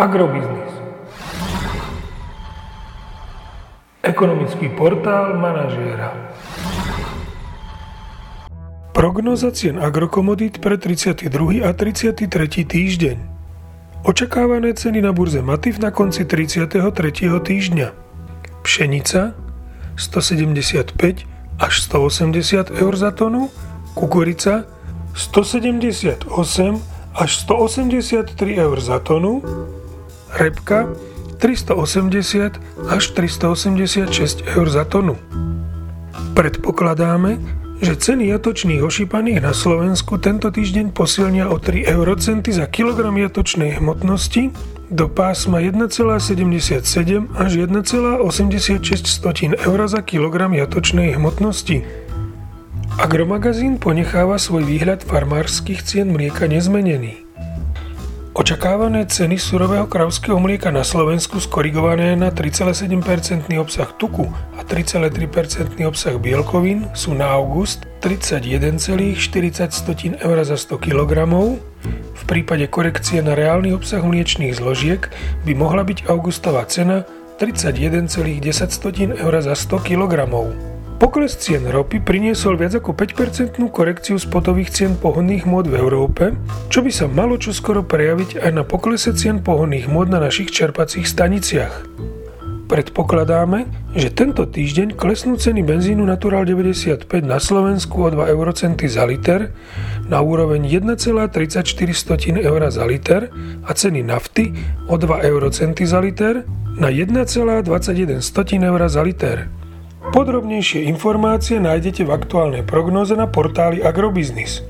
Agrobiznis. Ekonomický portál manažéra. Prognoza cien agrokomodít pre 32. a 33. týždeň. Očakávané ceny na burze Matif na konci 33. týždňa. Pšenica 175 až 180 eur za tonu, kukurica 178 až 183 eur za tonu, repka 380 až 386 eur za tonu. Predpokladáme, že ceny jatočných ošípaných na Slovensku tento týždeň posilnia o 3 eurocenty za kilogram jatočnej hmotnosti do pásma 1,77 až 1,86 eur za kilogram jatočnej hmotnosti. Agromagazín ponecháva svoj výhľad farmárskych cien mlieka nezmenený. Očakávané ceny surového kravského mlieka na Slovensku skorigované na 3,7% obsah tuku a 3,3% obsah bielkovín sú na august 31,40 eur za 100 kg. V prípade korekcie na reálny obsah mliečných zložiek by mohla byť augustová cena 31,10 eur za 100 kg. Pokles cien ropy priniesol viac ako 5% korekciu spotových cien pohodných môd v Európe, čo by sa malo čoskoro prejaviť aj na poklese cien pohodných môd na našich čerpacích staniciach. Predpokladáme, že tento týždeň klesnú ceny benzínu Natural 95 na Slovensku o 2 eurocenty za liter na úroveň 1,34 eur za liter a ceny nafty o 2 eurocenty za liter na 1,21 eur za liter. Podrobnejšie informácie nájdete v aktuálnej prognoze na portáli Agrobiznis.